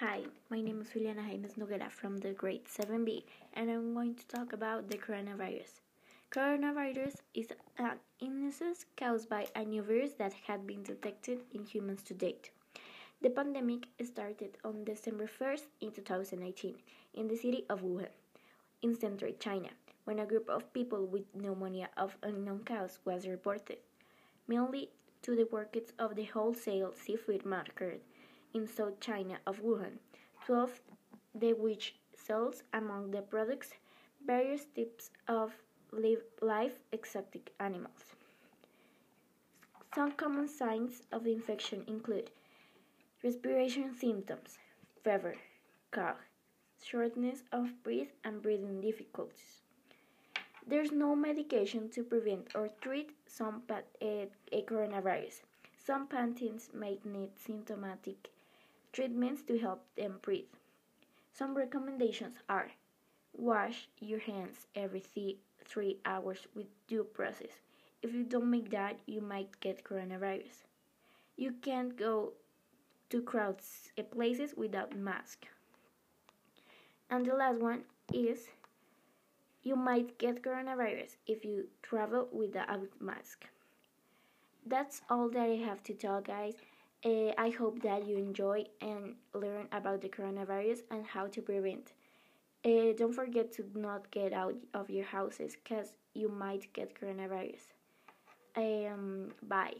Hi, my name is Juliana Jaimes Noguera from the grade 7B, and I'm going to talk about the coronavirus. Coronavirus is an illness caused by a new virus that had been detected in humans to date. The pandemic started on December 1st in 2018 in the city of Wuhan, in central China, when a group of people with pneumonia of unknown cause was reported, mainly to the workers of the wholesale seafood market in South China of Wuhan, 12 the which sells among the products various types of live exotic animals. Some common signs of infection include respiration symptoms, fever, cough, shortness of breath, and breathing difficulties. There's no medication to prevent or treat some a, eh, a coronavirus. Some patients may need symptomatic treatments to help them breathe. Some recommendations are wash your hands every three hours with due process. If you don't make that, you might get coronavirus. You can't go to crowds places without mask. And the last one is you might get coronavirus if you travel without mask. That's all that I have to tell guys. Uh, I hope that you enjoy and learn about the coronavirus and how to prevent. Uh, don't forget to not get out of your houses because you might get coronavirus. Um, bye.